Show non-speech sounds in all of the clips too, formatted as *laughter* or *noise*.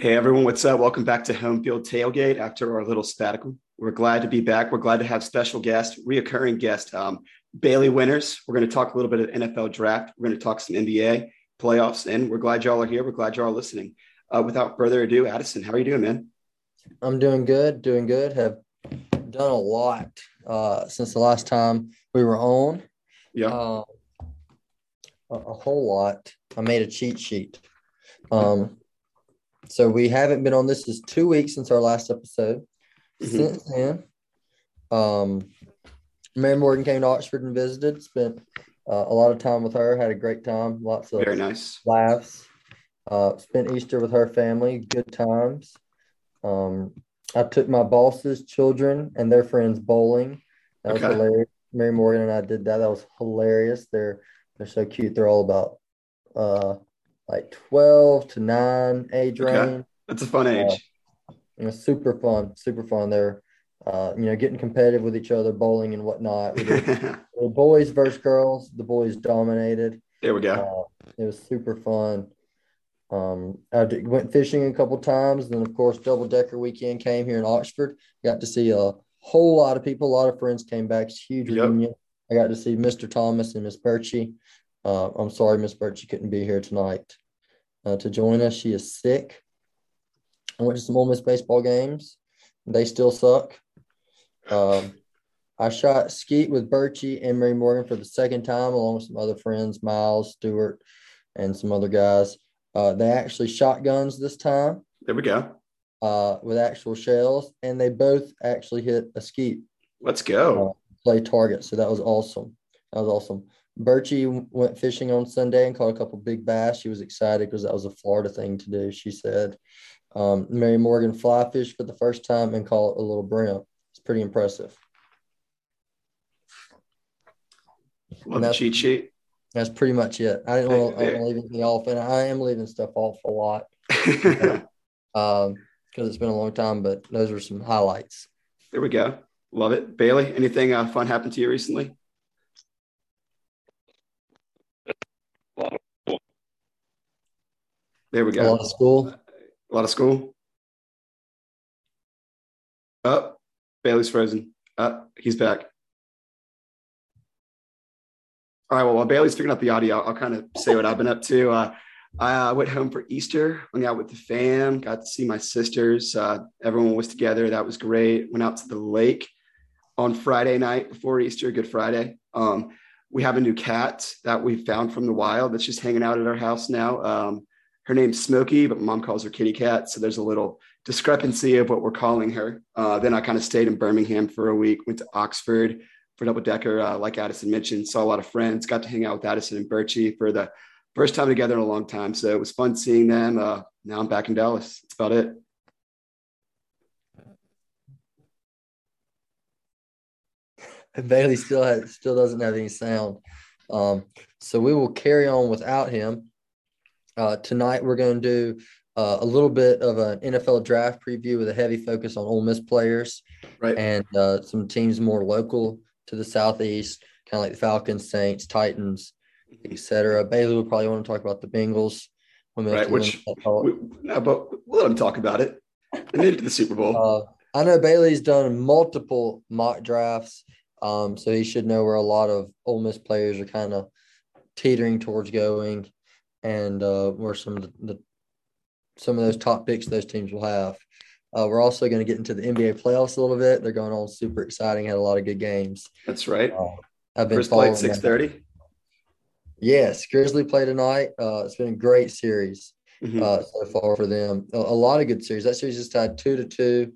Hey everyone, what's up? Welcome back to Home Field Tailgate after our little sabbatical. We're glad to be back. We're glad to have special guest, reoccurring guest, um, Bailey Winters. We're going to talk a little bit of NFL draft. We're going to talk some NBA playoffs, and we're glad y'all are here. We're glad y'all are listening. Uh, without further ado, Addison, how are you doing, man? I'm doing good, doing good. Have done a lot uh, since the last time we were on. Yeah, Uh, a, a whole lot. I made a cheat sheet. Um, so we haven't been on this is two weeks since our last episode. Mhm. Since then, um, Mary Morgan came to Oxford and visited. Spent uh, a lot of time with her. Had a great time. Lots of very nice. laughs. Uh, spent Easter with her family. Good times. Um, I took my boss's children and their friends bowling. That was hilarious. Mary Morgan and I did that. That was hilarious. They're they're so cute. They're all about uh like twelve to nine age Okay. range. That's a fun age. It was super fun, super fun. They're uh, you know, getting competitive with each other, bowling and whatnot. *laughs* The boys versus girls. The boys dominated. there we go. Uh, it was super fun. Um, I did, went fishing a couple times. Then, of course, double decker weekend came here in Oxford. Got to see a whole lot of people. A lot of friends came back. It's huge Yep. reunion. I got to see Mr. Thomas and Miss Birchie. Uh, I'm sorry, Miss Birchie couldn't be here tonight uh, to join us. She is sick. I went to some Ole Miss baseball games. They still suck. Um, I shot skeet with Birchie and Mary Morgan for the second time, along with some other friends, Miles, Stewart, and some other guys. Uh, they actually shotguns this time There we go. uh, with actual shells, and they both actually hit a skeet Let's go. play target. So that was awesome. That was awesome. Birchie went fishing on Sunday and caught a couple big bass. She was excited because that was a Florida thing to do. She said, um, Mary Morgan fly fished for the first time and caught a little brim. It's pretty impressive. Love the that's- cheat sheet. That's pretty much it. I didn't want to leave anything off, and I am leaving stuff off a lot *laughs* um, because it's been a long time. But those are some highlights. there we go. Love it. Bailey, anything uh, fun happened to you recently? There we go. A lot of school. A lot of school. Up. Bailey's frozen. Up. He's back. All right. Well, while Bailey's figuring out the audio, I'll, I'll kind of say what I've been up to. Uh, I uh, went home for Easter, hung out with the fam, got to see my sisters. Uh, everyone was together. That was great. Went out to the lake on Friday night before Easter, Good Friday. Um, we have a new cat that we found from the wild that's just hanging out at our house now. Um, her name's Smokey, but mom calls her Kitty Cat. So there's a little discrepancy of what we're calling her. Uh, then I kind of stayed in Birmingham for a week, went to Oxford for double decker, uh, like Addison mentioned, saw a lot of friends, got to hang out with Addison and Birchie for the first time together in a long time. So it was fun seeing them. Uh, now I'm back in Dallas. That's about it. *laughs* Bailey still has still doesn't have any sound. Um, so we will carry on without him. Uh, tonight we're going to do uh, a little bit of an NFL draft preview with a heavy focus on Ole Miss players Right. and uh, some teams more local to the southeast, kind of like the Falcons, Saints, Titans, etc. Bailey will probably want to talk about the Bengals. Right, which- win that talk. We, no, but we'll let them talk about it. They made it to the Super Bowl. Uh, I know Bailey's done multiple mock drafts, um, so he should know where a lot of Ole Miss players are kind of teetering towards going, and uh, where some of the, the some of those top picks those teams will have. Uh, we're also going to get into the NBA playoffs a little bit. They're going on super exciting. Had a lot of good games. That's right. Uh, I've been First play following at six thirty. Yes, Grizzly play tonight. Uh, it's been a great series Mhm. uh, so far for them. A, a lot of good series. That series is tied two to two.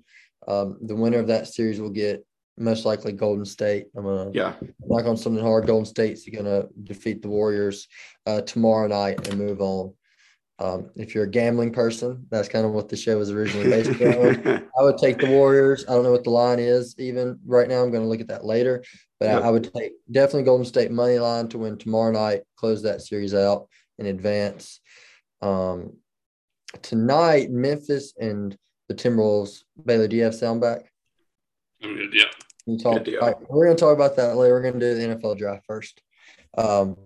Um, the winner of that series will get most likely Golden State. I'm gonna Yeah. knock on something hard. Golden State's gonna defeat the Warriors uh, tomorrow night and move on. Um, if you're a gambling person, that's kind of what the show was originally based *laughs* on. I would take the Warriors. I don't know what the line is even right now. I'm going to look at that later, but Yep. I, I would take definitely Golden State money line to win tomorrow night, close that series out in advance. Um, tonight, Memphis and the Timberwolves. Bailey, do you have sound back? Good. Yeah. You talk? Good right, we're going to talk about that later. We're going to do the NFL draft first. Um,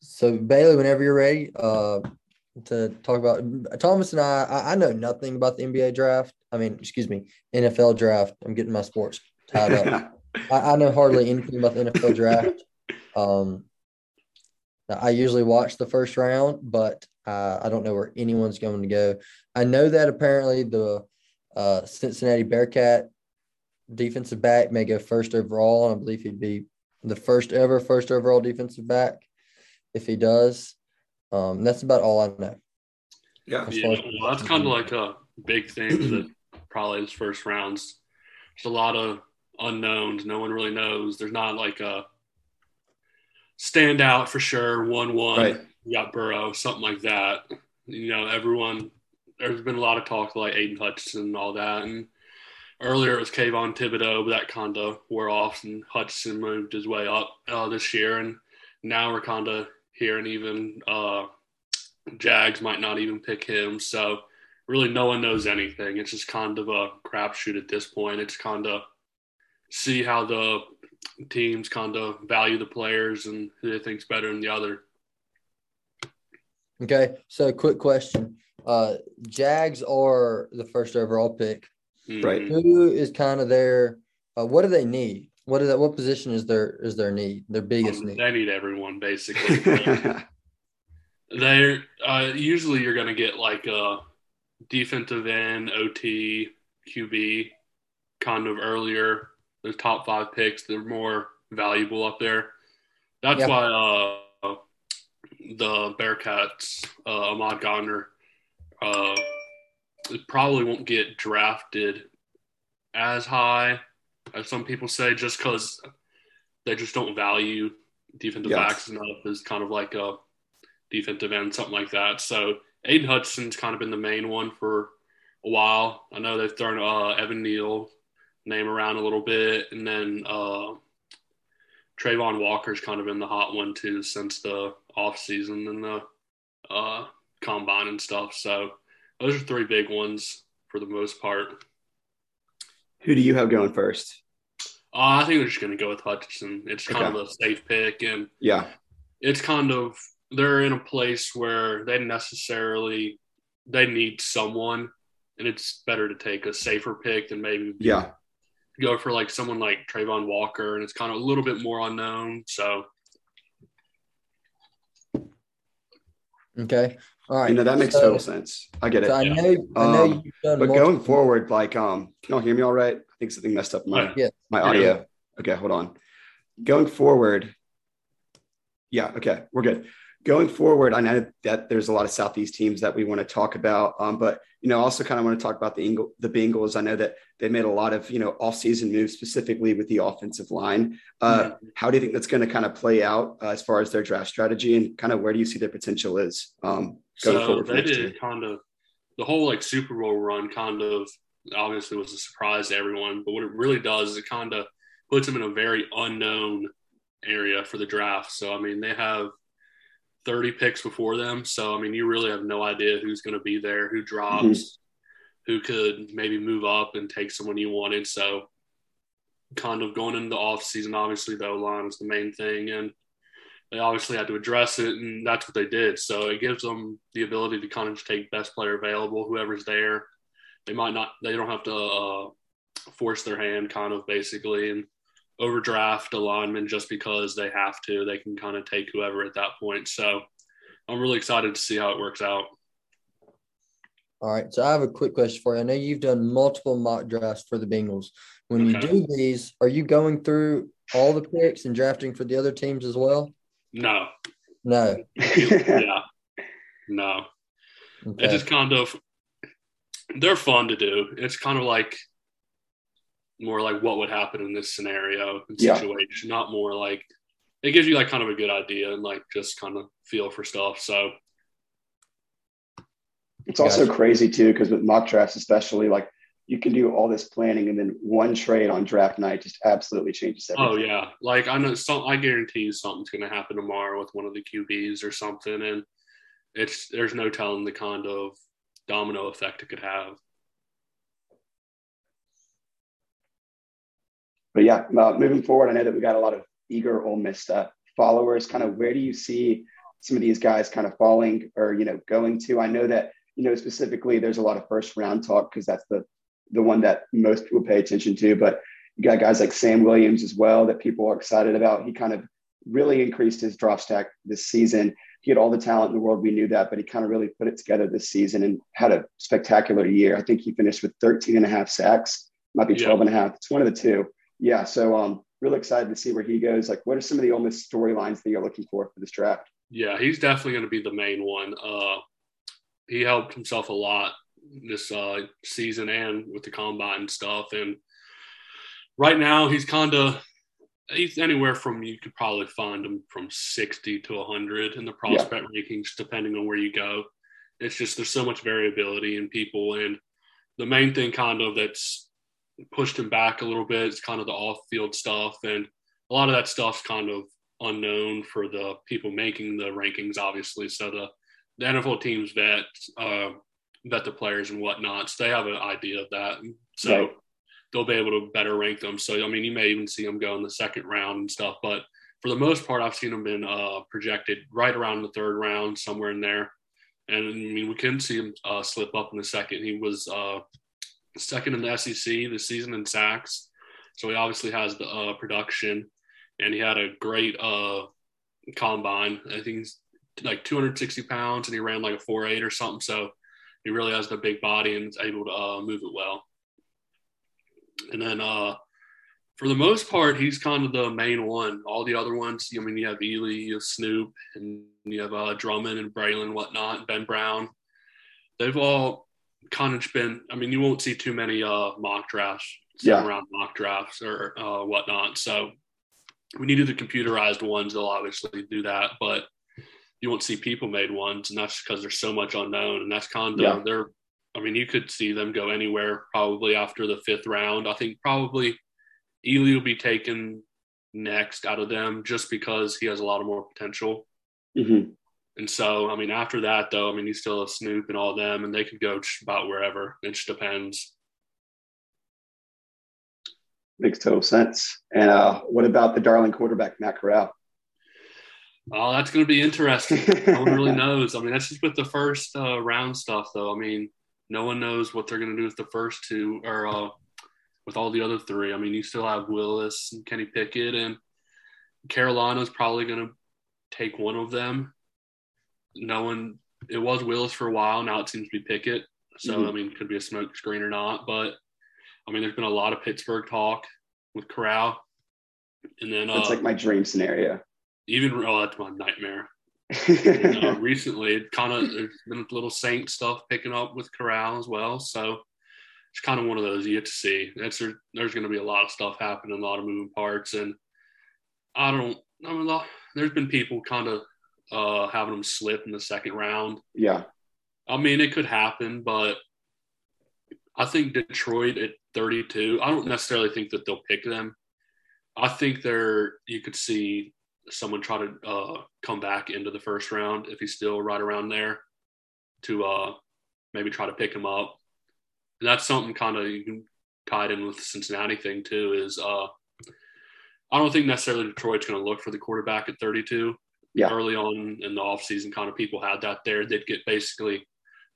so Bailey, whenever you're ready, uh, to talk about Thomas and I, I. I know nothing about the NBA draft. I mean, excuse me, NFL draft. I'm getting my sports tied up. *laughs* I, I know hardly anything about the NFL draft. Um, I usually watch the first round, but uh, I don't know where anyone's going to go. I know that apparently the uh, Cincinnati Bearcat defensive back may go first overall, and I believe he'd be the first ever first overall defensive back if he does. Um, that's about all I know. Yeah, yeah well, that's kind of like a big thing that probably his first rounds. There's a lot of unknowns. No one really knows. There's not like a standout for sure. One one. Right. You got Burrow, something like that. You know, everyone. There's been a lot of talk like Aidan Hutchinson and all that, and earlier it was Kayvon Thibodeaux, but that kind of wore off, and Hutchinson moved his way up uh, this year, and now we're kind of hearing even uh, Jags might not even pick him. So really, no one knows anything. It's just kind of a crapshoot at this point. It's kind of see how the teams kind of value the players and who they think's better than the other. Okay, so quick question: uh, Jags are the first overall pick. Mm-hmm. Right. Who is kind of their? Uh, what do they need? What is that? What position is their is their need? Their biggest um, need. They need everyone basically. *laughs* They're uh, usually you're going to get like a defensive end, OT, QB, kind of earlier. The top five picks, they're more valuable up there. That's yep. why uh, the Bearcats, uh, Ahmad Gardner, uh, probably won't get drafted as high as some people say, just because they just don't value defensive yes. backs enough as kind of like a defensive end, something like that. So Aidan Hutchinson's kind of been the main one for a while. I know they've thrown uh, Evan Neal name around a little bit, and then uh, Travon Walker's kind of been the hot one too since the off season and the uh, combine and stuff. So those are three big ones for the most part. Who do you have going first? Uh, I think they're just going to go with Hutchinson. It's kind okay. of a safe pick, and yeah, it's kind of they're in a place where they necessarily they need someone, and it's better to take a safer pick than maybe yeah go for like someone like Travon Walker, and it's kind of a little bit more unknown. So okay, all right. You know that makes so, total sense. I get it. So I know. Yeah. I know um, but multiple- going forward, like, um, can y'all hear me all right? I think something messed up my yeah. my audio. Yeah. Okay, hold on. Going forward, yeah. Okay, we're good going forward, I know that there's a lot of Southeast teams that we want to talk about, um, but you know, I also kind of want to talk about the Ingle, the Bengals. I know that they made a lot of you know off-season moves, specifically with the offensive line. Uh, mm-hmm. How do you think that's going to kind of play out uh, as far as their draft strategy, and kind of where do you see their potential is um, going so forward? They did year? kind of the whole like Super Bowl run, kind of obviously was a surprise to everyone, but what it really does is it kind of puts them in a very unknown area for the draft. So I mean, they have 30 picks before them. So, I mean, you really have no idea who's going to be there, who drops, mm-hmm. who could maybe move up and take someone you wanted. So, kind of going into the off season, obviously, the O line is the main thing. And they obviously had to address it, and that's what they did. So, it gives them the ability to kind of just take best player available, whoever's there. They might not, they don't have to uh, force their hand, kind of basically. And overdraft a lineman just because they have to. They can kind of take whoever at that point. So I'm really excited to see how it works out. All right. So I have a quick question for you. I know you've done multiple mock drafts for the Bengals. When okay. you do these, are you going through all the picks and drafting for the other teams as well? No. No. *laughs* yeah. *laughs* No. Okay. It's just kind of they're fun to do. It's kind of like more like what would happen in this scenario and situation, yeah. not more like it gives you like kind of a good idea and like just kind of feel for stuff. So it's also crazy too because with mock drafts, especially like you can do all this planning and then one trade on draft night just absolutely changes oh, everything. Oh yeah, like I know some. I guarantee you something's going to happen tomorrow with one of the QBs or something, and it's there's no telling the kind of domino effect it could have. But yeah, uh, moving forward, I know that we got a lot of eager Ole Miss uh, followers. Kind of where do you see some of these guys kind of falling or you know going to. I know that you know specifically there's a lot of first round talk because that's the the one that most people pay attention to. But you got guys like Sam Williams as well that people are excited about. He kind of really increased his draft stock this season. He had all the talent in the world. We knew that, but he kind of really put it together this season and had a spectacular year. I think he finished with 13 and a half sacks, might be 12 yeah. and a half. It's one of the two. Yeah. So um really excited to see where he goes. Like what are some of the Ole Miss storylines that you're looking for for this draft? Yeah, he's definitely going to be the main one. Uh, he helped himself a lot this uh, season and with the combine and stuff. And right now, he's kind of he's anywhere from you could probably find him from 60 to 100 in the prospect yeah. rankings, depending on where you go. It's just there's so much variability in people, and the main thing kind of that's pushed him back a little bit It's kind of the off-field stuff, and a lot of that stuff's kind of unknown for the people making the rankings, obviously. So the the NFL teams vet uh, vet the players and whatnot. So they have an idea of that. So right. they'll be able to better rank them. So I mean, you may even see them go in the second round and stuff. But for the most part, I've seen them been uh, projected right around the third round, somewhere in there. And I mean, we couldn't see him uh, slip up in the second. He was uh, second in the SEC this season in sacks. So he obviously has the uh, production, and he had a great uh, combine. I think he's like 260 pounds, and he ran like a four eight or something. So he really has the big body and is able to uh, move it well. And then uh, for the most part, he's kind of the main one. All the other ones, I mean, you have Ealy, you have Snoop, and you have uh, Drummond and Braylon and whatnot, Ben Brown. They've all of been, I mean, you won't see too many uh, mock drafts, yeah. around mock drafts or uh, whatnot. So we needed the computerized ones. They'll obviously do that. But you won't see people made ones, and that's because there's so much unknown. And that's kind of yeah. they're. I mean, you could see them go anywhere probably after the fifth round. I think probably Ealy will be taken next out of them just because he has a lot of more potential. Mm-hmm. And so, I mean, after that, though, I mean, he's still a Snoop and all them, and they could go about wherever. It just depends. Makes total sense. And uh, what about the darling quarterback, Matt Corral? Oh, that's going to be interesting. no one really *laughs* knows. I mean, that's just with the first uh, round stuff, though. I mean, no one knows what they're going to do with the first two or uh, with all the other three. I mean, you still have Willis and Kenny Pickett, and Carolina's probably going to take one of them. No one, it was Willis for a while. Now it seems to be Pickett. So, mm-hmm. I mean, could be a smoke screen or not. But, I mean, there's been a lot of Pittsburgh talk with Corral. And then, it's uh, like my dream scenario even oh, that's my nightmare. and, uh, *laughs* recently, it kind of there's been a little Saint stuff picking up with Corral as well. So it's kind of one of those you get to see. That's there, there's going to be a lot of stuff happening, a lot of moving parts, and I don't. I mean, there's been people kind of uh, having them slip in the second round. Yeah. I mean, it could happen, but I think Detroit at 32. I don't necessarily think that they'll pick them. I think they're. You could see someone try to uh, come back into the first round if he's still right around there to uh, maybe try to pick him up. And that's something kind of you can tie it in with the Cincinnati thing too. Is uh, I don't think necessarily Detroit's going to look for the quarterback at 32. Yeah. Early on in the offseason, kind of people had that there. They'd get basically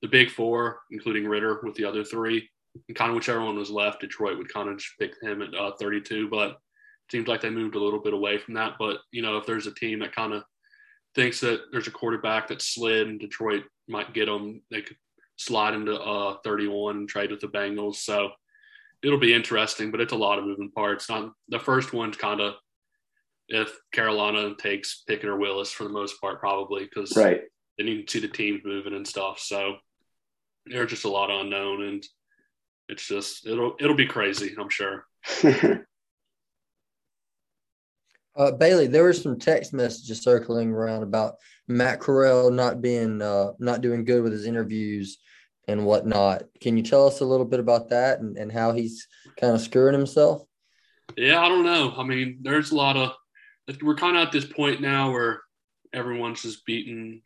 the big four, including Ridder with the other three, and kind of whichever one was left, Detroit would kind of just pick him at uh, 32. But seems like they moved a little bit away from that. But you know, if there's a team that kind of thinks that there's a quarterback that slid and Detroit might get them, they could slide into uh 31 and trade with the Bengals. So it'll be interesting, but it's a lot of moving parts. Not the first one's kind of if Carolina takes Pickett or Willis for the most part, probably because right. then you can see the teams moving and stuff. So there's just a lot unknown, and it's just it'll it'll be crazy. I'm sure. *laughs* Uh, Bailey, there were some text messages circling around about Matt Corral not being uh, not doing good with his interviews and whatnot. Can you tell us a little bit about that and, and how he's kind of screwing himself? Yeah, I don't know. I mean, there's a lot of we're kind of at this point now where everyone's just beating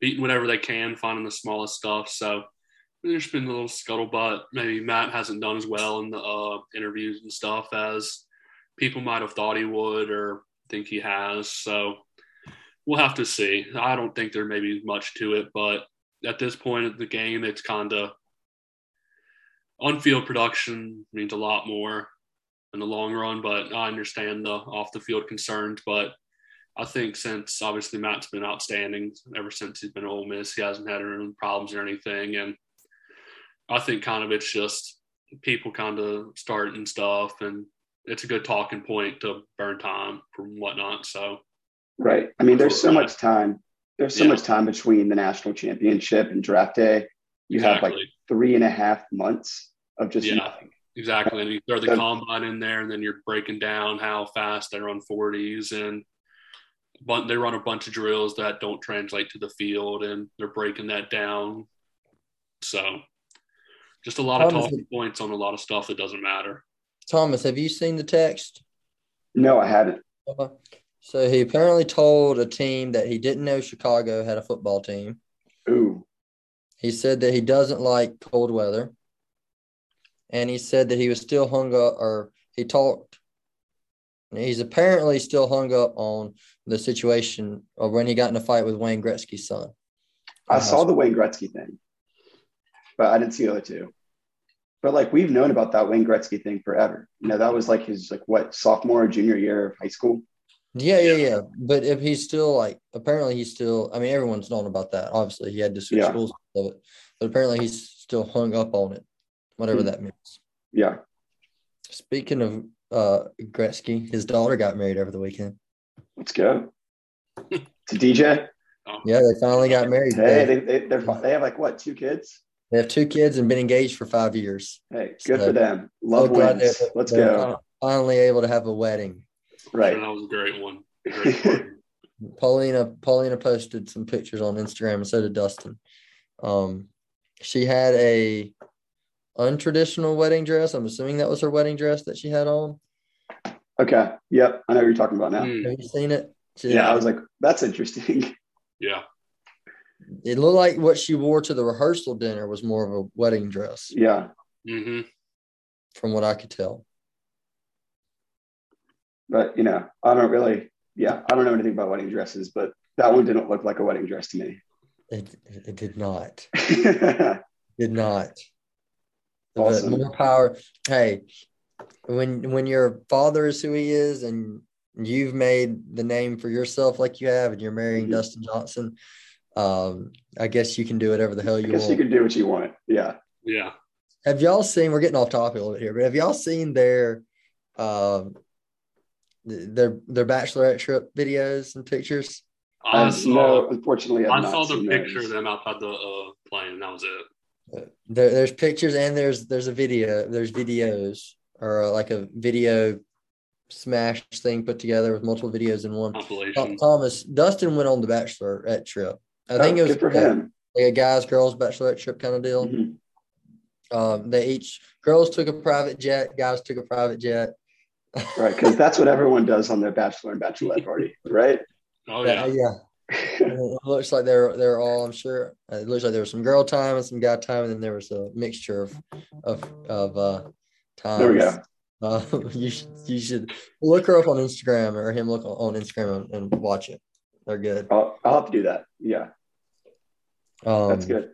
beating whatever they can, finding the smallest stuff. So there's been a little scuttlebutt. Maybe Matt hasn't done as well in the uh, interviews and stuff as people might have thought he would or think he has. So we'll have to see. I don't think there may be much to it, but at this point of the game, it's kind of on field production means a lot more in the long run, but I understand the off the field concerns. But I think since obviously Matt's been outstanding ever since he's been at Ole Miss, he hasn't had any problems or anything. And I think kind of it's just people kind of starting stuff and it's a good talking point to burn time from whatnot. So Right. I mean, there's so much time. There's so yeah. much time between the national championship and draft day. You exactly. have like three and a half months of just yeah. Exactly. And you throw the combine in there, and then you're breaking down how fast they run 40s, and but they run a bunch of drills that don't translate to the field, and they're breaking that down. So, just a lot of talking points on a lot of stuff that doesn't matter. Thomas, have you seen the text? No, I haven't. Uh, so he apparently told a team that he didn't know Chicago had a football team. Ooh. He said that he doesn't like cold weather. And he said that he was still hung up, or he talked. He's apparently still hung up on the situation of when he got in a fight with Wayne Gretzky's son. I saw the Wayne Gretzky thing, but I didn't see the other two. But like we've known about that Wayne Gretzky thing forever. You know, that was like his like what sophomore or junior year of high school. Yeah, yeah, yeah. But if he's still like, apparently he's still. I mean, everyone's known about that. Obviously, he had to switch yeah. schools of it, but apparently he's still hung up on it, whatever mm-hmm. that means. Yeah. Speaking of uh Gretzky, his daughter got married over the weekend. Let's go. to DJ. Yeah, they finally got married. Hey, they, they, they're they have like what two kids? They have two kids and been engaged for five years. Hey, good so, for them. Love so wins. Let's go. Finally able to have a wedding. Right. That was a great one. *laughs* Great Paulina Paulina posted some pictures on Instagram, and so did Dustin. Um, she had a untraditional wedding dress. I'm assuming that was her wedding dress that she had on. Okay. Yep. I know what you're talking about now. Mm. Have you seen it? She, yeah, I was like, that's interesting. *laughs* Yeah. It looked like what she wore to the rehearsal dinner was more of a wedding dress. Yeah. Mm-hmm. From what I could tell. But you know, I don't really. Yeah, I don't know anything about wedding dresses, but that one didn't look like a wedding dress to me. It, it did not. *laughs* did not. Awesome. But more power. Hey, when when your father is who he is, and you've made the name for yourself like you have, and you're marrying mm-hmm. Dustin Johnson, um, I guess you can do whatever the hell you I guess want. you can do what you want. Yeah. Yeah. Have y'all seen? We're getting off topic a little bit here, but have y'all seen their um, their their bachelorette trip videos and pictures? I saw, no, unfortunately, I've i saw the picture of them outside the uh, plane. And that was it. Uh, there, there's pictures and there's there's a video. There's videos or like a video smash thing put together with multiple videos in one. Thomas Dustin went on the bachelorette trip. I oh, think it was for him. like a guys girls bachelorette trip kind of deal. Mm-hmm. Um, they each girls took a private jet, guys took a private jet right, because that's what everyone does on their bachelor and bachelorette party, right? Oh yeah, yeah. It looks like they're they're all. I'm sure it looks like there was some girl time and some guy time, and then there was a mixture of of of uh, times. There we go. Uh, *laughs* you should you should look her up on Instagram or him look on Instagram and, watch it. They're good. I'll, I'll have to do that. Yeah, um, that's good.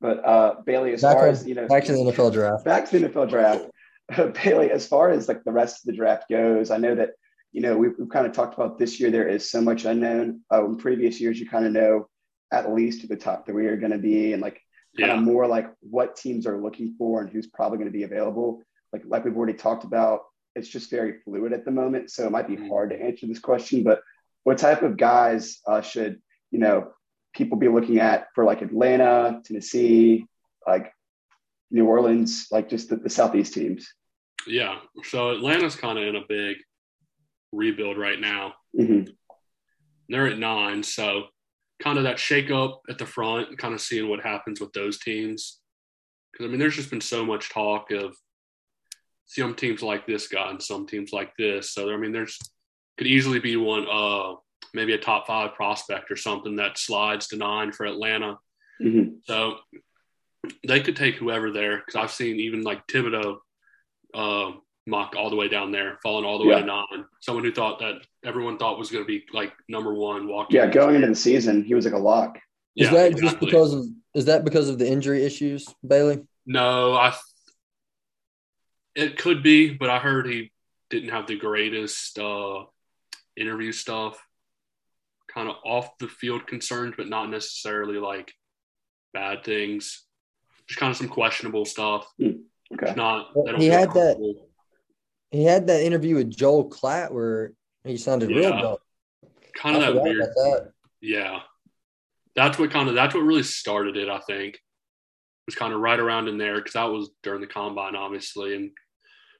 But uh, Bailey, as far as you know, back to the NFL draft. Back to the NFL draft. *laughs* Bailey, as far as like the rest of the draft goes, I know that you know we've, we've kind of talked about this year. There is so much unknown. Uh, in previous years, you kind of know at least the top three are going to be, and like kind of more like what teams are looking for and who's probably going to be available. Like like we've already talked about, it's just very fluid at the moment, so it might be mm-hmm. hard to answer this question. But what type of guys uh, should you know people be looking at for like Atlanta, Tennessee, like New Orleans, like just the, the Southeast teams? Yeah. So Atlanta's kind of in a big rebuild right now. Mm-hmm. They're at nine. So kind of that shake up at the front, kind of seeing what happens with those teams. Because, I mean, there's just been so much talk of some teams like this guy and some teams like this. So, I mean, there's could easily be one, uh, maybe a top five prospect or something that slides to nine for Atlanta. Mm-hmm. So they could take whoever there because I've seen even like Thibodeaux uh, mocked all the way down there, falling all the way Yeah. to nine. Someone who thought that everyone thought was going to be like number one walking. Yeah, going into the season, he was like a lock. Is Yeah, that just exactly. because of is that because of the injury issues, Bailey? No, I. It could be, but I heard he didn't have the greatest uh, interview stuff. Kind of off the field concerns, but not necessarily like bad things. Just kind of some questionable stuff. Okay. Not. Well, he had that- comfortable. He had that interview with Joel Klatt where he sounded real Yeah. dumb. Kind I of that weird. that. Yeah. That's what kind of that's what really started it, I think. It Was kind of right around in there because that was during the combine, obviously. And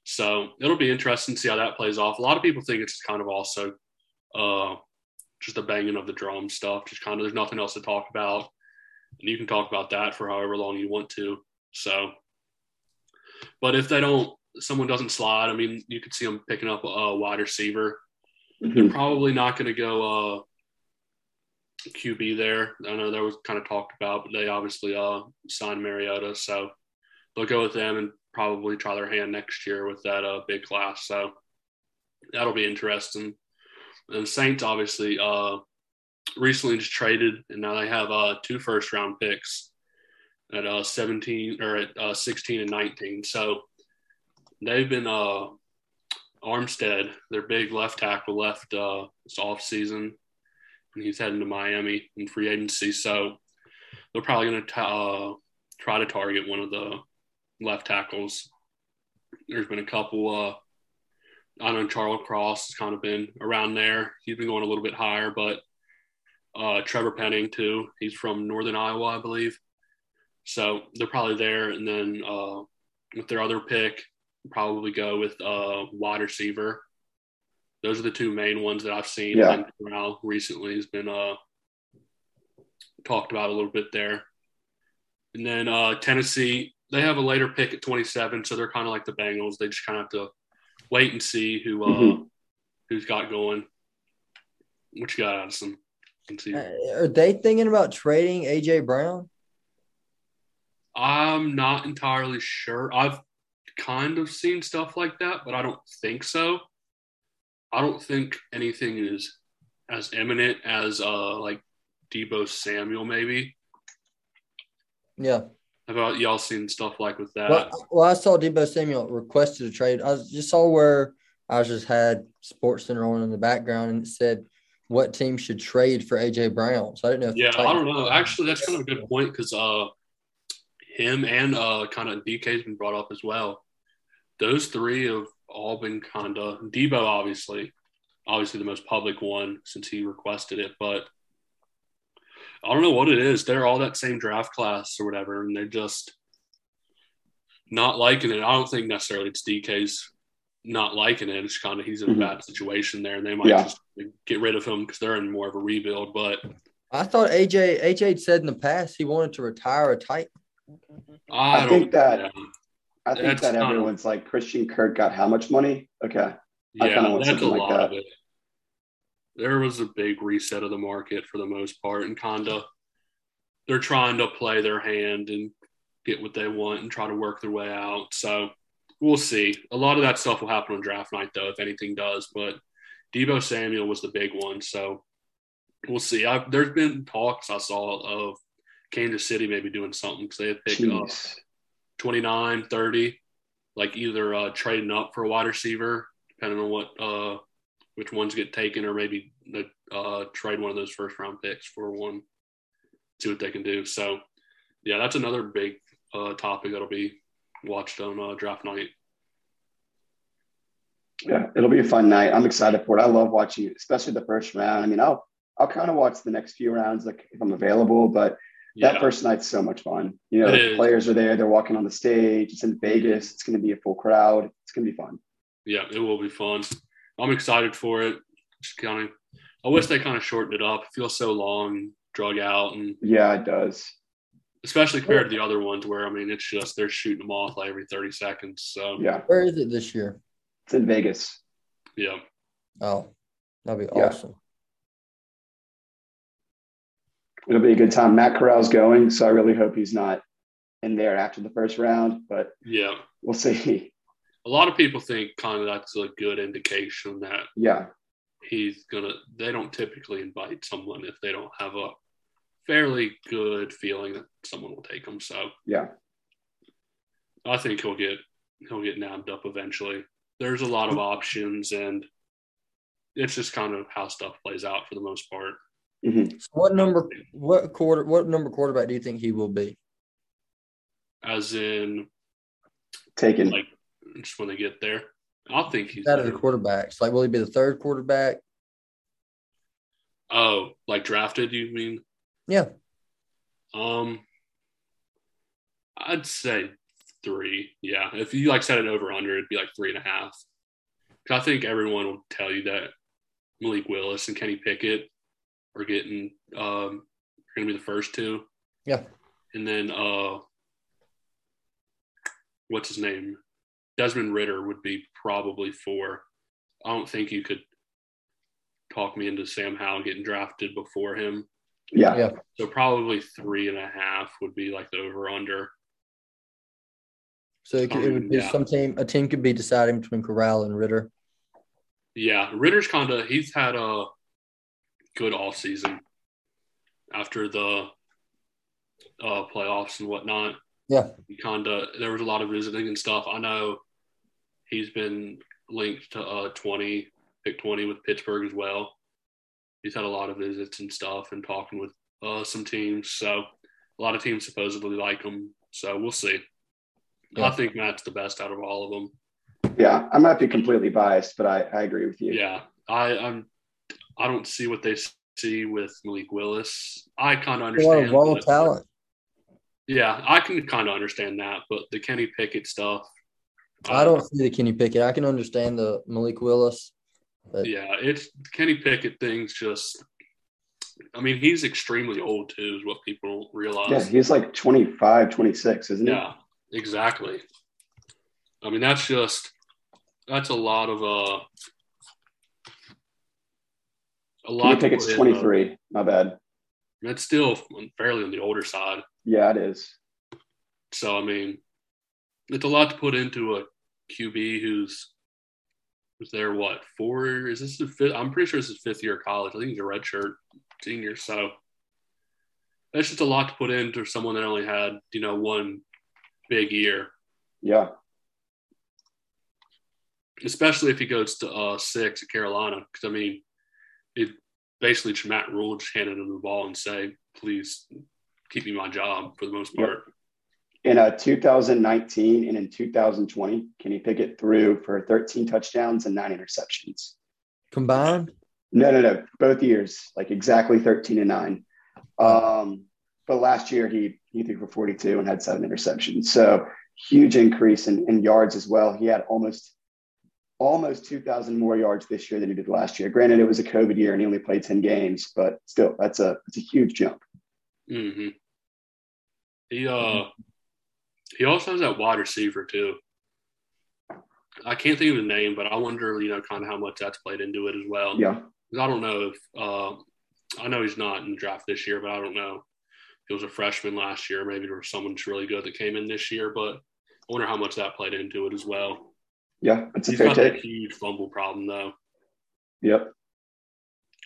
so it'll be interesting to see how that plays off. A lot of people think it's kind of also uh just the banging of the drum stuff. Just kind of there's nothing else to talk about. And you can talk about that for however long you want to. So but if they don't someone doesn't slide, I mean, you could see them picking up a wide receiver they're Mhm. probably not going to go uh, QB there. I know that was kind of talked about, but they obviously uh, signed Mariota, so they'll go with them and probably try their hand next year with that uh, big class. So that'll be interesting. And Saints obviously uh, recently just traded, and now they have uh, two first round picks at uh, 17 or at uh, 16 and 19. So they've been uh, Armstead, their big left tackle, left uh, this off season, and he's heading to Miami in free agency. So they're probably going to uh, try to target one of the left tackles. There's been a couple. Uh, I know Charles Cross has kind of been around there. He's been going a little bit higher, but uh, Trevor Penning too. He's from Northern Iowa, I believe. So they're probably there, and then uh, with their other pick, probably go with uh, wide receiver. Those are the two main ones that I've seen. Yeah. And Corral recently has been uh, talked about a little bit there. And then uh, Tennessee, they have a later pick at 27, so they're kind of like the Bengals. They just kind of have to wait and see who uh, Mhm. who's got going. What you got, Addison? Let's see. Uh, Are they thinking about trading AJ Brown? I'm not entirely sure. I've kind of seen stuff like that, but I don't think so. I don't think anything is as imminent as uh like Deebo Samuel maybe. Yeah. About y'all seen stuff like with that? Well, well, I saw Deebo Samuel requested a trade. I just saw where I just had Sports Center on in the background and it said what team should trade for AJ Brown. So I didn't know. If yeah, I don't know. Actually, that's kind of a good point because uh, him and uh, kind of DK's been brought up as well. Those three have all been kind of Deebo, obviously, obviously the most public one since he requested it, but I don't know what it is. They're all that same draft class or whatever, and they're just not liking it. I don't think necessarily it's DK's not liking it. It's kind of he's in a Mhm. bad situation there, and they might Yeah. just get rid of him because they're in more of a rebuild. But I thought AJ AJ said in the past he wanted to retire a Titan. I, I think that- know. I think That's that kind of- everyone's like Christian Kirk got how much money? Okay. I Yeah, kinda want that's a something like lot that. of it. There was a big reset of the market for the most part, and kinda they're trying to play their hand and get what they want and try to work their way out. So we'll see. A lot of that stuff will happen on draft night, though, if anything does. But Deebo Samuel was the big one, so we'll see. i there's been talks I saw of Kansas City maybe doing something because they had picked up 29, 30, like either uh, trading up for a wide receiver, depending on what uh, which ones get taken, or maybe the, uh, trade one of those first round picks for one, see what they can do. So, yeah, that's another big uh, topic that'll be watched on uh, draft night. Yeah, it'll be a fun night. I'm excited for it. I love watching it, especially the first round. I mean, I'll I'll kind of watch the next few rounds like if I'm available, but Yeah, that first night's so much fun. You know, It the is. players are there, they're walking on the stage. It's in Vegas. It's going to be a full crowd. It's going to be fun. yeah, it will be fun. I'm excited for it. Just kind of, I wish they kind of shortened it up. It feels so long, drug out, and Yeah, it does. especially compared to the other ones where I mean, it's just they're shooting them off like every 30 seconds. So Yeah, Where is it this year? it's in Vegas. yeah. Oh, that'd be Yeah. awesome. It'll be a good time. Matt Corral's going, so I really hope he's not in there after the first round, but Yeah. we'll see. a lot of people think kind of that's a good indication that Yeah. he's gonna. They don't typically invite someone if they don't have a fairly good feeling that someone will take him. So Yeah. I think he'll get he'll get nabbed up eventually. There's a lot of options, and it's just kind of how stuff plays out for the most part. Mhm. So what number? What quarter? What number quarterback do you think he will be? As in, Taken. like, just when they get there, I think he's Out of the quarterbacks, like will he be the third quarterback? Oh, like drafted? You mean? Yeah. Um, I'd say three. Yeah, if you like set it over under, it'd be like three and a half. 'Cause I think everyone will tell you that Malik Willis and Kenny Pickett are getting um are going to be the first two, Yeah. and then uh, what's his name? Desmond Ridder would be probably four. I don't think you could talk me into Sam Howell getting drafted before him. Yeah. Yeah. So probably three and a half would be like the over under. So it, could, it would be Yeah. some team. A team could be deciding between Corral and Ridder. Yeah, Ridder's kind of he's had a good off season after the uh, playoffs and whatnot. Yeah. He kind of there was a lot of visiting and stuff. I know he's been linked to uh, twenty pick twenty with Pittsburgh as well. He's had a lot of visits and stuff and talking with uh, some teams. So a lot of teams supposedly like him. So we'll see. Yeah. I think Matt's the best out of all of them. Yeah. I might be completely biased, but I, I agree with you. Yeah, I I'm I don't see what they see with Malik Willis. I kind of understand. of raw talent. Yeah, I can kind of understand that, but the Kenny Pickett stuff. I don't see the Kenny Pickett. I can understand the Malik Willis. But Yeah, it's Kenny Pickett thing's just. I mean, he's extremely old too, is what people don't Yeah. realize. He's like 25, 26, isn't he? Yeah, exactly. I mean, that's just that's a lot of uh. A lot. put in, though. 23. My bad. That's still fairly on the older side. Yeah, it is. So I mean, it's a lot to put into a QB who's who's there. What four? Is this the fifth? I'm pretty sure this is fifth year of college. I think he's a redshirt senior. So that's just a lot to put into someone that only had you know one big year, Yeah. especially if he goes to uh, six at Carolina. Because I mean, it basically just Matt Rhule just handed him the ball and say, "Please keep me my job." For the most Yep. part. In uh, 2019 and in 2020, Kenny Pickett threw for 13 touchdowns and nine interceptions. combined, No, no, no. Both years, like exactly 13 and nine. Um, but last year he he threw for 42 and had seven interceptions. So huge increase in, in yards as well. He had almost almost 2,000 more yards this year than he did last year. Granted, it was a COVID year and he only played 10 games, but still, that's a it's a huge jump. hmm He uh he also has that wide receiver too. I can't think of his name, but I wonder, you know, kind of how much that's played into it as well. Yeah, 'Cause I don't know if uh, I know he's not in the draft this year, but I don't know he was a freshman last year. Maybe there was someone that's really good that came in this year, but I wonder how much that played into it as well. Yeah, that's a He's fair got that take. huge fumble problem though, Yep,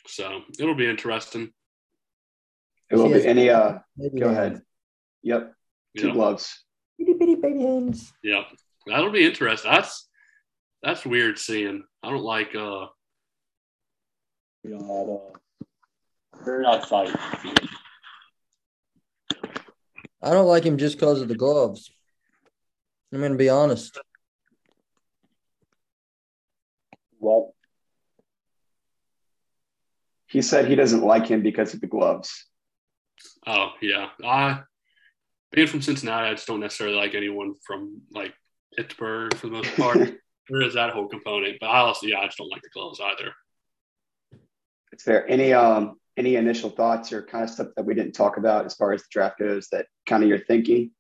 so it'll be interesting. it will He be. Any uh, go they ahead. Yep, two Yeah. gloves. Itty bitty baby hands. Yeah, that'll be interesting. That's that's weird seeing. I don't like uh Very not fight. I don't like him just because of the gloves. I'm going to be honest. Well, He said he doesn't like him because of the gloves. Oh yeah, I being from Cincinnati, I just don't necessarily like anyone from like Pittsburgh for the most part. *laughs* there is that whole component, but I also yeah, I just don't like the gloves either. It's fair. Any um any initial thoughts or kind of stuff that we didn't talk about as far as the draft goes that kind of you're thinking?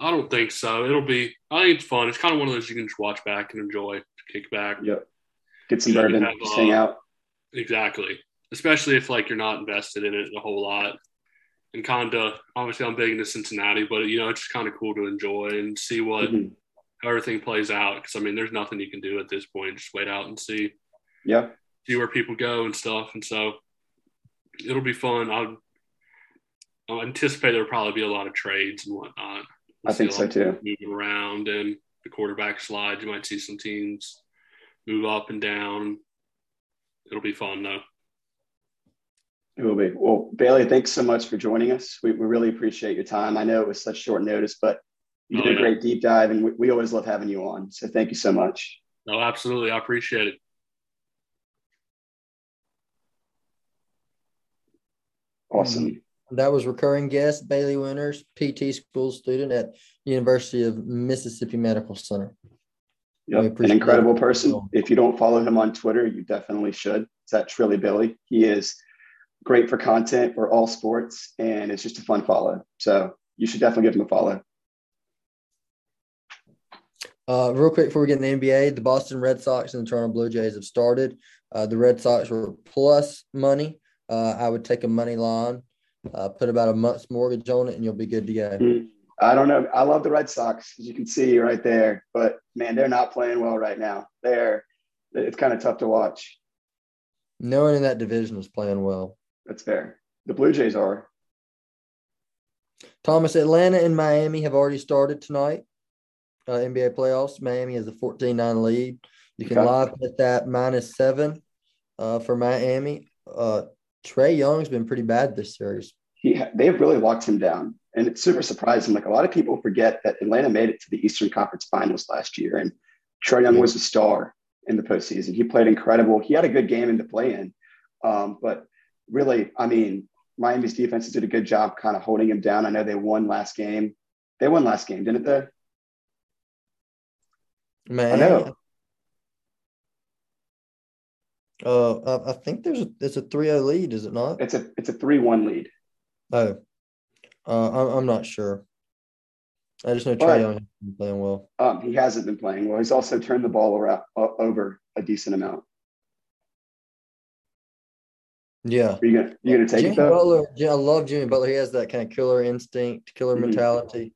I don't think so. It'll be. I think it's fun. It's kind of one of those you can just watch back and enjoy, kick back. Yep. Get some bourbon, have, just hang uh, out. Exactly. Especially if like you're not invested in it a whole lot. And kind of obviously I'm big into Cincinnati, but you know it's just kind of cool to enjoy and see what Mhm. everything plays out. Because I mean, there's nothing you can do at this point. Just wait out and see. Yeah. See where people go and stuff. And so it'll be fun. I'll, I anticipate there'll probably be a lot of trades and whatnot. We'll I think so too. Moving around and the quarterback slide, you might see some teams move up and down. It'll be fun though. It will be. Well, Bailey, thanks so much for joining us. We, we really appreciate your time. I know it was such short notice, but you oh, did a oh, great deep dive, and we, we always love having you on. So thank you so much. No, absolutely. I appreciate it. Awesome. Mm-hmm. That was recurring guest Bailey Winters, PT school student at University of Mississippi Medical Center. Yep, an incredible person. If you don't follow him on Twitter, you definitely should. It's at Trilly Billy. He is great for content for all sports, and it's just a fun follow. So you should definitely give him a follow. Uh, real quick before we get in the NBA, the Boston Red Sox and the Toronto Blue Jays have started. Uh, the Red Sox were plus money. Uh, I would take a money line, uh, put about a month's mortgage on it, and you'll be good to go. Mm, I don't know. I love the Red Sox, as you can see right there, but man, they're not playing well right now. They're it's kind of tough to watch. No one in that division is playing well. That's fair. The Blue Jays are. Thomas, Atlanta and Miami have already started tonight. Uh, NBA playoffs. Miami has a 14 9 lead. You can okay. live bet that minus seven uh, for Miami. Uh, Trae Young's been pretty bad this series. He, they've really locked him down. And it's super surprising. Like a lot of people forget that Atlanta made it to the Eastern Conference Finals last year, and Trae Young was a star in the postseason. He played incredible. He had a good game in the play-in, um, but really, I mean, Miami's defense did a good job kind of holding him down. I know they won last game. They won last game, didn't they? Man, I know. Uh, I think there's a it's a 3-0 lead, is it not? It's a it's a 3-1 lead. Oh, uh, I'm, I'm not sure. I just know Trae Young has been playing well. Um, he hasn't been playing well. He's also turned the ball around uh, over a decent amount. Yeah. Are you gonna you gonna take Jimmy it though? Butler, yeah, I love Jimmy Butler. He has that kind of killer instinct, killer mm-hmm. mentality.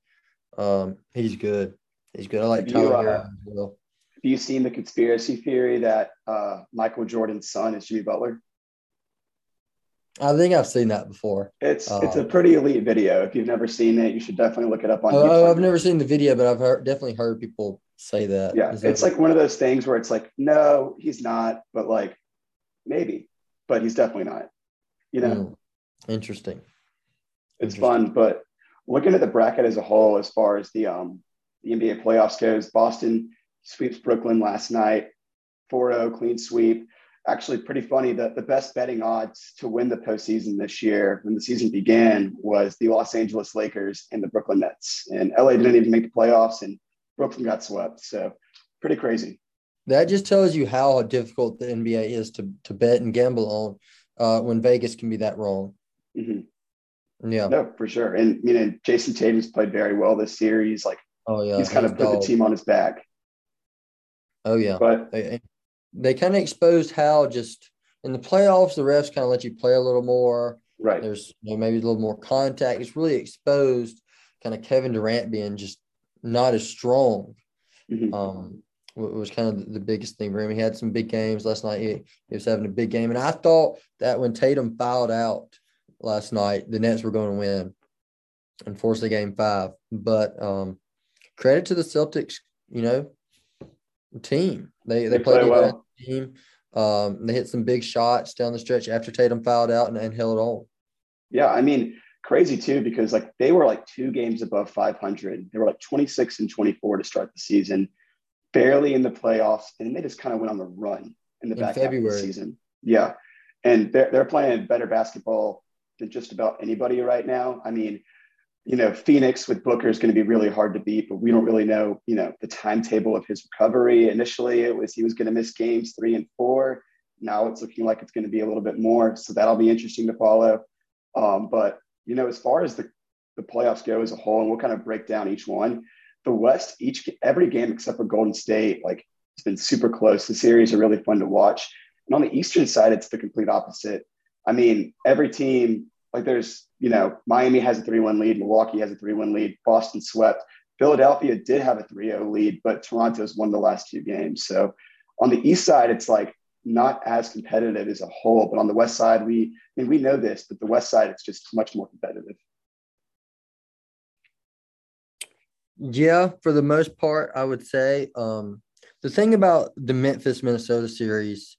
Um, he's good. He's good. I like Tyler you, uh, well. Have you seen the conspiracy theory that uh, Michael Jordan's son is Jimmy Butler? I think I've seen that before. It's it's a pretty elite video. If you've never seen it, you should definitely look it up on. Oh, YouTube. I've never seen the video, but I've heard, definitely heard people say that. Yeah, it's like one of those things where it's like, no, he's not, but like maybe but he's definitely not. You know, mm. interesting. It's interesting. fun, but looking at the bracket as a whole, as far as the um the NBA playoffs goes, Boston sweeps Brooklyn last night, 4-0 clean sweep. Actually, pretty funny that the best betting odds to win the postseason this year, when the season began, was the Los Angeles Lakers and the Brooklyn Nets. And LA didn't even make the playoffs, and Brooklyn got swept. So, pretty crazy. That just tells you how difficult the NBA is to to bet and gamble on uh, when Vegas can be that wrong. Mm-hmm. Yeah, no, for sure. And you know, Jayson Tatum's played very well this series. Like, oh yeah, he's kind of put the team on his back. Oh yeah, but they, they kind of exposed how just in the playoffs the refs kind of let you play a little more. Right. There's you know, maybe a little more contact. It's really exposed kind of Kevin Durant being just not as strong. Mm-hmm. Um, was kind of the biggest thing for him. He had some big games last night. He, he, was having a big game, and I thought that when Tatum fouled out last night, the Nets were going to win and force a game five. But um, credit to the Celtics, you know, team. They they, they played play well. Team. Um, they hit some big shots down the stretch after Tatum fouled out and, and held on. Yeah, I mean, crazy too because like they were like two games above 500. They were like 26 and 24 to start the season barely in the playoffs, and they just kind of went on the run in the in back February. half of the season. Yeah, and they're they're playing better basketball than just about anybody right now. I mean, you know, Phoenix with Booker is going to be really hard to beat, but we don't really know, you know, the timetable of his recovery. Initially, it was he was going to miss games three and four. Now it's looking like it's going to be a little bit more, so that'll be interesting to follow. Um, but you know, as far as the the playoffs go as a whole, and we'll kind of break down each one the West, each every game except for Golden State, like it's been super close. The series are really fun to watch. And on the Eastern side, it's the complete opposite. I mean, every team, like there's, you know, Miami has a 3 1 lead, Milwaukee has a 3 1 lead, Boston swept. Philadelphia did have a 3 0 lead, but Toronto's won the last two games. So on the East side, it's like not as competitive as a whole. But on the West side, we, I mean, we know this, but the West side, it's just much more competitive. Yeah, for the most part, I would say. Um, the thing about the Memphis Minnesota series,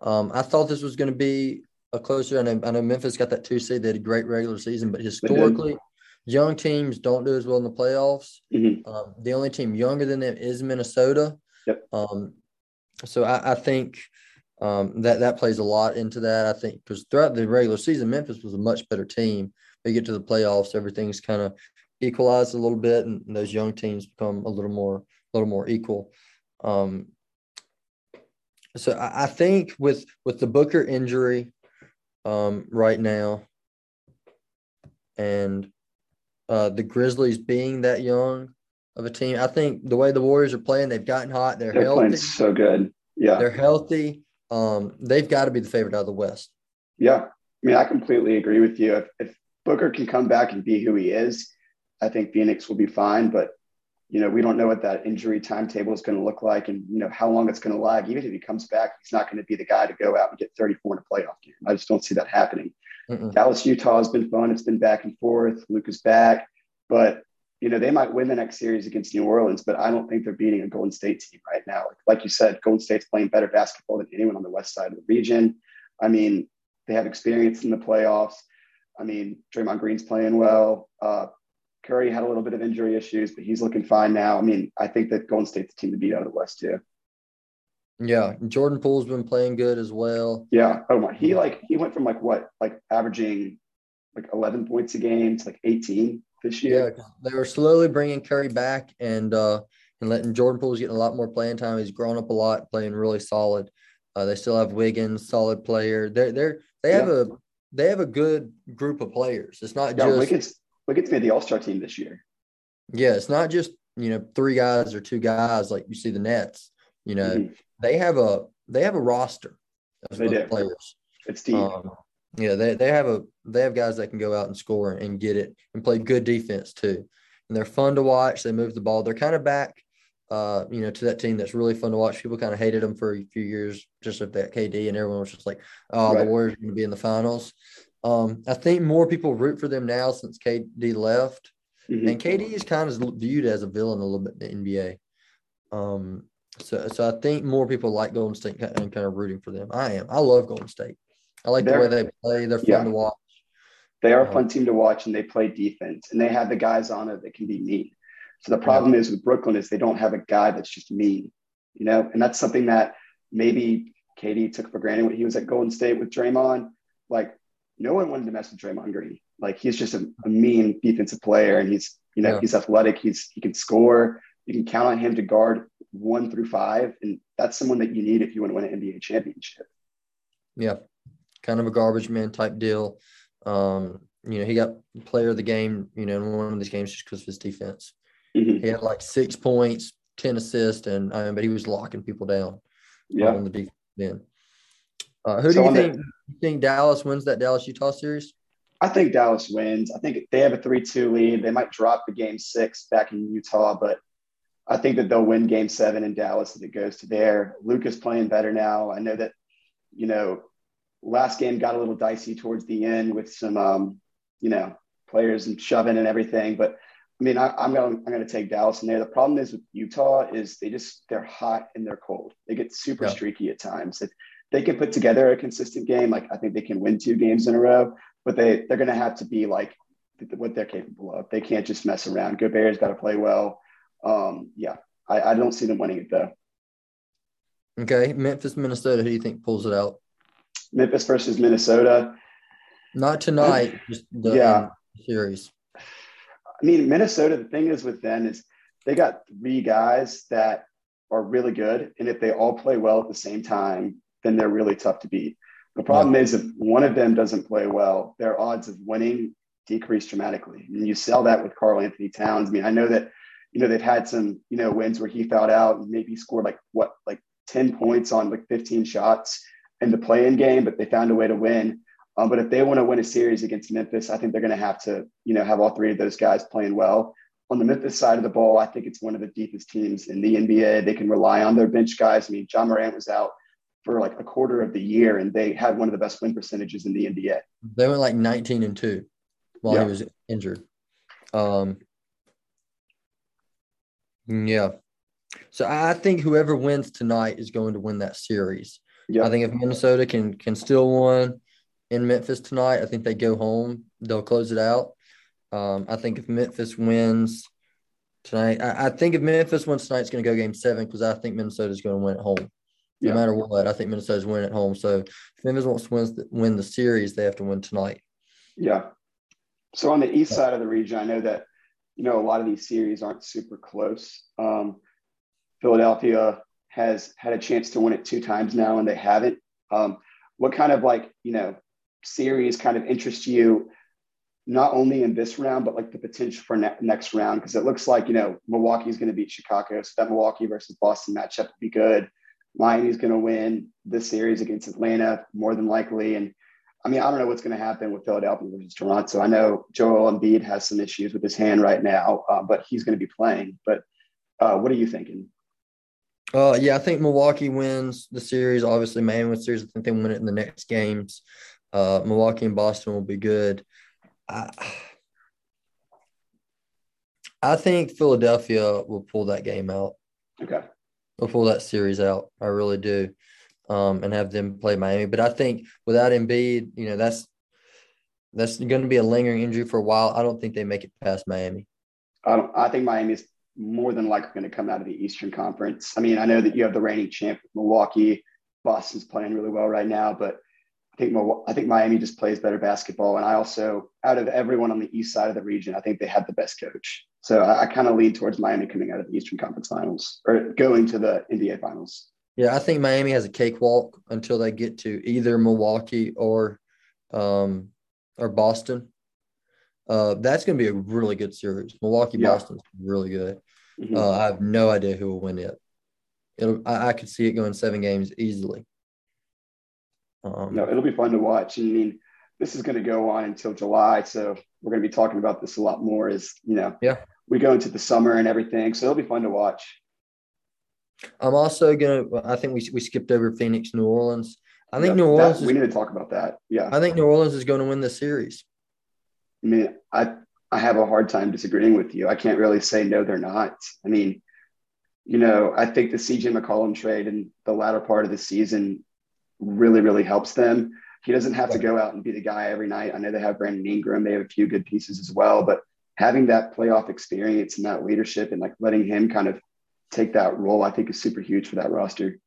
um, I thought this was going to be a closer. I know, I know Memphis got that two seed. They had a great regular season, but historically, young teams don't do as well in the playoffs. Mhm. Um, the only team younger than them is Minnesota. Yep. Um, so I, I think um, that that plays a lot into that. I think because throughout the regular season, Memphis was a much better team. They get to the playoffs, everything's kind of equalized a little bit, and those young teams become a little more a little more equal. Um, so I, I think with with the Booker injury um, right now, and uh, the Grizzlies being that young of a team, I think the way the Warriors are playing, they've gotten hot. They're, They're healthy. playing so good. Yeah. They're healthy. Um, they've got to be the favorite out of the West. Yeah. I mean, I completely agree with you. If, if Booker can come back and be who he is, I think Phoenix will be fine. But, you know, we don't know what that injury timetable is going to look like and, you know, how long it's going to lag. Even if he comes back, he's not going to be the guy to go out and get 34 in a playoff game. I just don't see that happening. Mm-mm. Dallas, Utah has been fun. It's been back and forth. Luke is back. But, you know, they might win the next series against New Orleans, but I don't think they're beating a Golden State team right now. Like, like you said, Golden State's playing better basketball than anyone on the west side of the region. I mean, they have experience in the playoffs. I mean, Draymond Green's playing well. Uh, Curry had a little bit of injury issues, but he's looking fine now. I mean, I think that Golden State's the team to beat out of the West too. Yeah, Jordan Poole's been playing good as well. Yeah. Oh my, he like he went from like what, like averaging like 11 points a game to like 18 this year. Yeah, they were slowly bringing Curry back and uh, and letting Jordan Poole's getting a lot more playing time. He's grown up a lot, playing really solid. Uh, they still have Wiggins, solid player. They're they're they have a they have a good group of players. It's not Yeah, just Wiggins Wiggins made the All Star team this year. yeah, it's not just you know three guys or two guys like you see the Nets. You know, Mhm. they have a they have a roster of, They do. players. It's deep. Um, yeah, they, they have a they have guys that can go out and score and get it and play good defense too. And they're fun to watch. They move the ball. They're kind of back, uh, you know, to that team that's really fun to watch. People kind of hated them for a few years just of that KD, and everyone was just like, "Oh, Right. the Warriors going to be in the finals." Um, I think more people root for them now since KD left, Mhm. and KD is kind of viewed as a villain a little bit in the NBA. Um, so, so I think more people like Golden State and kind of rooting for them. I am. I love Golden State. I like the They're- way they play. They're fun Yeah. to watch. They are a fun team to watch and they play defense and they have the guys on it that can be mean. So the problem is with Brooklyn is they don't have a guy that's just mean, you know, and that's something that maybe KD took for granted when he was at Golden State with Draymond. Like no one wanted to mess with Draymond Green. Like he's just a, a mean defensive player and he's, you know, Yeah. he's athletic. He's, he can score. You can count on him to guard one through five. And that's someone that you need if you want to win an NBA championship. Yeah, kind of a garbage man type deal. Um, you know, he got player of the game, you know, in one of these games just because of his defense. Mhm. He had like six points, 10 assists, and um, but he was locking people down Yeah. on the defense then. Uh, who So do you on the- think you think Dallas wins that Dallas Utah series? I think Dallas wins. I think they have a 3 2 lead. They might drop the game six back in Utah, but I think that they'll win game seven in Dallas if it goes to there. Luke is playing better now. I know that, you know, last game got a little dicey towards the end with some, um, you know, players and shoving and everything. But I mean, I, I'm going I'm going to take Dallas in there. The problem is with Utah is they just they're hot and they're cold. They get super Yeah. streaky at times. If they can put together a consistent game, like I think they can win two games in a row but they they're going to have to be like what they're capable of. They can't just mess around. Gobert's got to play well. Um, yeah, I, I don't see them winning it though. Okay, Memphis, Minnesota. Who do you think pulls it out? Memphis versus Minnesota. Not tonight, just the Yeah. series. I mean, Minnesota. The thing is with them is they got three guys that are really good, and if they all play well at the same time, then they're really tough to beat. The problem is if one of them doesn't play well, their odds of winning decrease dramatically. And you sell that with Karl-Anthony Towns. I mean, I know that you know they've had some you know wins where he fouled out and maybe scored like what like 10 points on like 15 shots in the play-in game, but they found a way to win. Um, but if they want to win a series against Memphis, I think they're going to have to, you know, have all three of those guys playing well. on the Memphis side of the ball, I think it's one of the deepest teams in the NBA. They can rely on their bench guys. I mean, Ja Morant was out for like a quarter of the year, and they had one of the best win percentages in the NBA. They went like 19 and two while Yeah. he was injured. Um, yeah. So I I think whoever wins tonight is going to win that series. Yeah, I think if Minnesota can can still win in Memphis tonight, I think they go home. They'll close it out. Um, I think if Memphis wins tonight, I, I think if Memphis wins tonight, it's going to go game seven because I think Minnesota's going to win at home. Yeah. No matter what, I think Minnesota's winning at home. So if Memphis wants to win the, win the series, they have to win tonight. yeah. So on the east side of the region, I know that you know a lot of these series aren't super close. Um, Philadelphia has had a chance to win it two times now, and they haven't. Um, what kind of like you know series kind of interests you? Not only in this round, but like the potential for ne- next round, because it looks like you know Milwaukee's going to beat Chicago, so that Milwaukee versus Boston matchup would be good. Miami's going to win this series against Atlanta more than likely, and I mean I don't know what's going to happen with Philadelphia versus Toronto. I know Joel Embiid has some issues with his hand right now, uh, but he's going to be playing. But uh, what are you thinking? Uh, yeah, I think Milwaukee wins the series. Obviously, Miami wins the series. I think they win it in the next games. Uh, Milwaukee and Boston will be good. I, I think Philadelphia will pull that game out. Okay, They'll pull that series out. I really do, um, and have them play Miami. But I think without Embiid, you know, that's that's going to be a lingering injury for a while. I don't think they make it past Miami. I don't. I think Miami's more than likely going to come out of the Eastern Conference. I mean, I know that you have the reigning champ, Milwaukee. Boston's playing really well right now, but I think I think Miami just plays better basketball. And I also, out of everyone on the east side of the region, I think they have the best coach. So I, I kind of lean towards Miami coming out of the Eastern Conference Finals or going to the NBA Finals. Yeah, I think Miami has a cakewalk until they get to either Milwaukee or um, or Boston. Uh, that's going to be a really good series. Milwaukee Yeah. Boston's really good. Mhm. Uh, I have no idea who will win it. It'll, I, I could see it going seven games easily. Um, no, it'll be fun to watch. I mean, this is going to go on until July, so we're going to be talking about this a lot more. As you know, Yeah. We go into the summer and everything, so it'll be fun to watch. I'm also gonna. I think we we skipped over Phoenix, New Orleans. I think Yeah, New that- Orleans. we need to talk about that. Yeah. I think New Orleans is going to win the series. I mean, I I have a hard time disagreeing with you. I can't really say no, they're not. I mean, you know, I think the CJ McCollum trade in the latter part of the season really, really helps them. He doesn't have to go out and be the guy every night. I know they have Brandon Ingram, they have a few good pieces as well, but having that playoff experience and that leadership and like letting him kind of take that role, I think is super huge for that roster.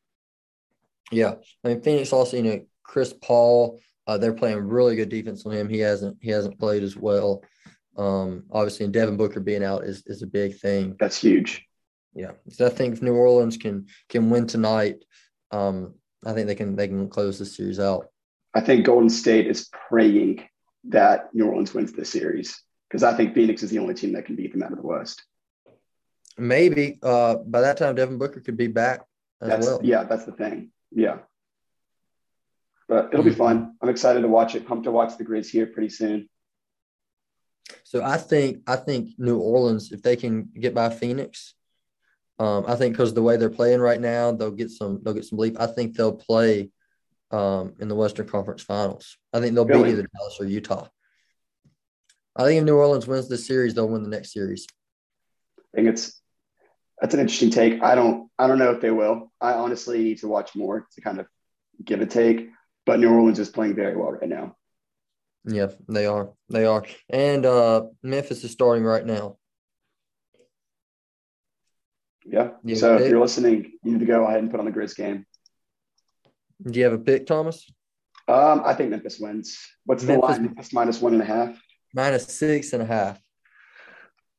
Yeah, I mean Phoenix also, you know, Chris Paul. Uh, they're playing really good defense on him. He hasn't he hasn't played as well. Um, obviously, and Devin Booker being out is is a big thing. That's huge. Yeah, so I think if New Orleans can can win tonight, um, I think they can they can close the series out. I think Golden State is praying that New Orleans wins this series because I think Phoenix is the only team that can beat them out of the West. Maybe uh, by that time Devin Booker could be back as That's well. yeah, that's the thing. Yeah. But it'll be Mhm. fun. I'm excited to watch it. Pumped to watch the Grizz here pretty soon. So I think I think New Orleans, if they can get by Phoenix, um, I think because the way they're playing right now, they'll get some they'll get some belief. I think they'll play um, in the Western Conference Finals. I think they'll beat either Dallas or Utah. I think if New Orleans wins this series, they'll win the next series. I think it's that's an interesting take. I don't I don't know if they will. I honestly need to watch more to kind of give a take. But New Orleans is playing very well right now. Yeah, they are. They are. And uh, Memphis is starting right now. Yeah. Yeah, so if you're listening, you need to go ahead and put on the Grizz game. Do you have a pick, Thomas? Um, I think Memphis wins. What's the Memphis- line? Memphis minus one and a half. Minus six and a half.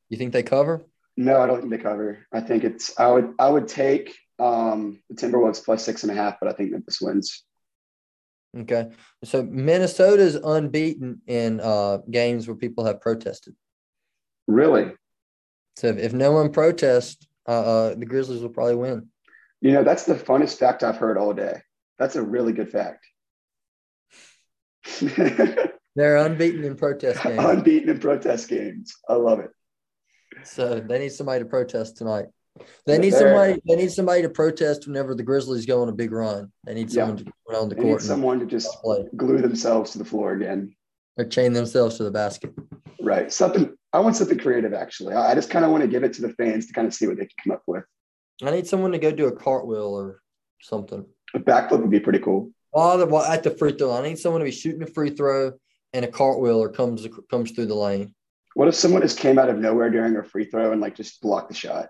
You think they cover? No, I don't think they cover. I think it's I would I would take um the Timberwolves plus six and a half, but I think Memphis wins. Okay. So Minnesota's unbeaten in uh, games where people have protested. Really? So if, if no one protests, uh, uh, the Grizzlies will probably win. You know, that's the funnest fact I've heard all day. That's a really good fact. *laughs* They're unbeaten in protest *laughs* games. Unbeaten in protest games. I love it. So they need somebody to protest tonight. They need somebody. They need somebody to protest whenever the Grizzlies go on a big run. They need Yeah. someone to go on the They need court and someone to just play glue themselves to the floor again. or chain themselves to the basket. Right. Something I want something creative actually. I I just kind of want to give it to the fans to kind of see what they can come up with. I need someone to go do a cartwheel or something. A backflip would be pretty cool. While the while at the free throw, I need someone to be shooting a free throw and a cartwheeler comes comes through the lane. What if someone just came out of nowhere during a free throw and like just blocked the shot?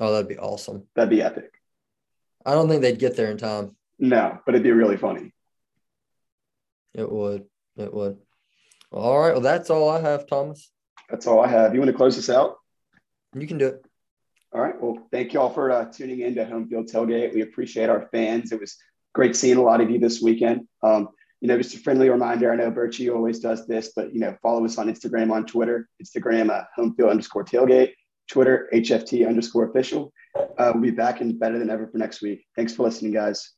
Oh, that'd be awesome. That'd be epic. I don't think they'd get there in time. No, but it'd be really funny. It would. It would. All right. Well, that's all I have, Thomas. That's all I have. You want to close this out? You can do it. All right. Well, thank you all for uh, tuning in to Home Field Tailgate. We appreciate our fans. It was great seeing a lot of you this weekend. Um, you know, just a friendly reminder. I know Birchie always does this, but you know, follow us on Instagram, on Twitter. Instagram uh, Home Field underscore Tailgate. Twitter HFT underscore official. Uh, we'll be back and better than ever for next week. Thanks for listening, guys.